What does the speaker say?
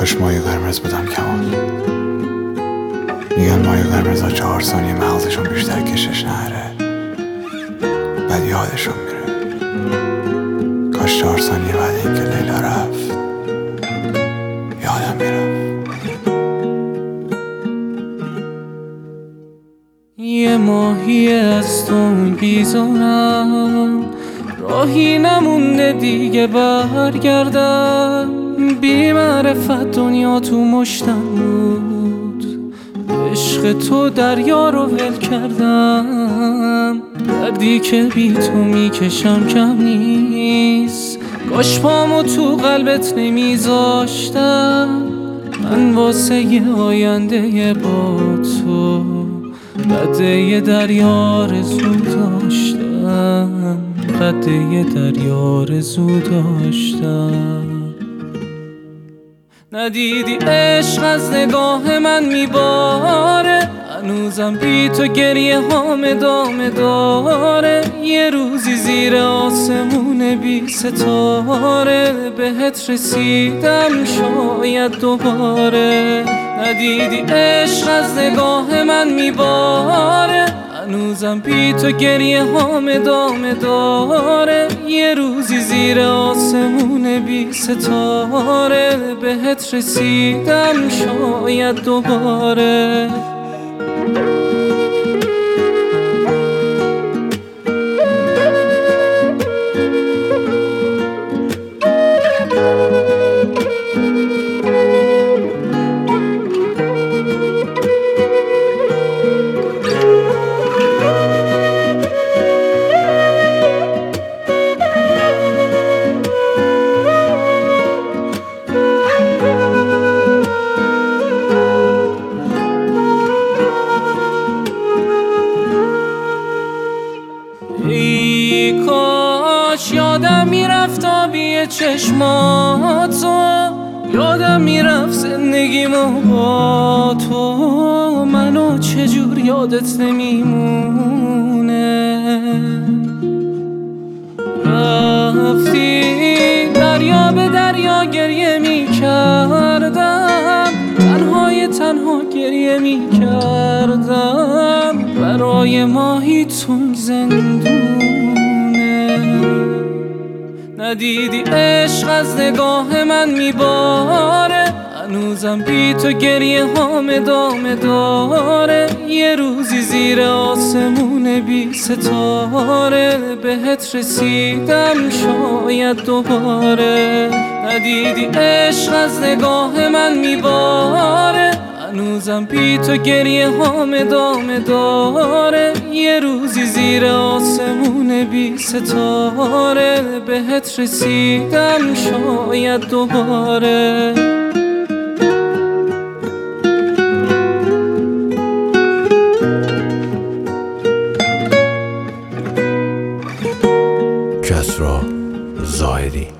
کاش مایه قرمز بودم کمال. میگن مایه قرمز ها چهار ثانیه مغزشون بیشتر کشش نهره. بعد یادشون میره. کاش چهار ثانیه بعد اینکه لیلا رفت. یادم می‌رفت یه ماهی از تو بیزارم. راهی نمونده دیگه برگردم. بی معرفت دنیا تو مشتم بود. عشق تو دریا رو ول کردم. دردی که بی تو می‌کشم کم نیست. کاش پامو تو قلبت نمیذاشتم. من واسه یه آینده با تو قده یه دریا رزو داشتم. قده یه دریا رزو داشتم. ندیدی عشق از نگاه من میباره؟ هنوزم بی تو گریه هام دامه داره. یه روزی زیر آسمون بی ستاره. بهت رسیدم شاید دوباره. ندیدی عشق از نگاه من میباره؟ هنوزم بی تو گریه هام دامه داره. یه روزی زیر آسمون بی ستاره. بهت رسیدم شاید دوباره. کاش یادم می‌رفت آبی چشماتو یادم می‌رفت زندگیمو با تو. منو چجور یادت نمیمونه. رفتی دریا به دریا گریه می‌کردم. تنهای تنها گریه می‌کردم. برای ماهی تنگ زندونه ندیدی عشق از نگاه من میباره؟ هنوزم بی تو گریه هام دامه داره. یه روزی زیر آسمون بی ستاره. بهت رسیدم شاید دوباره. ندیدی عشق از نگاه من میباره؟ هنوزم بی تو گریه هام دامه داره. یه روزی زیر آسمون بی ستاره. بهت رسیدم شاید دوباره. کسرا زاهدی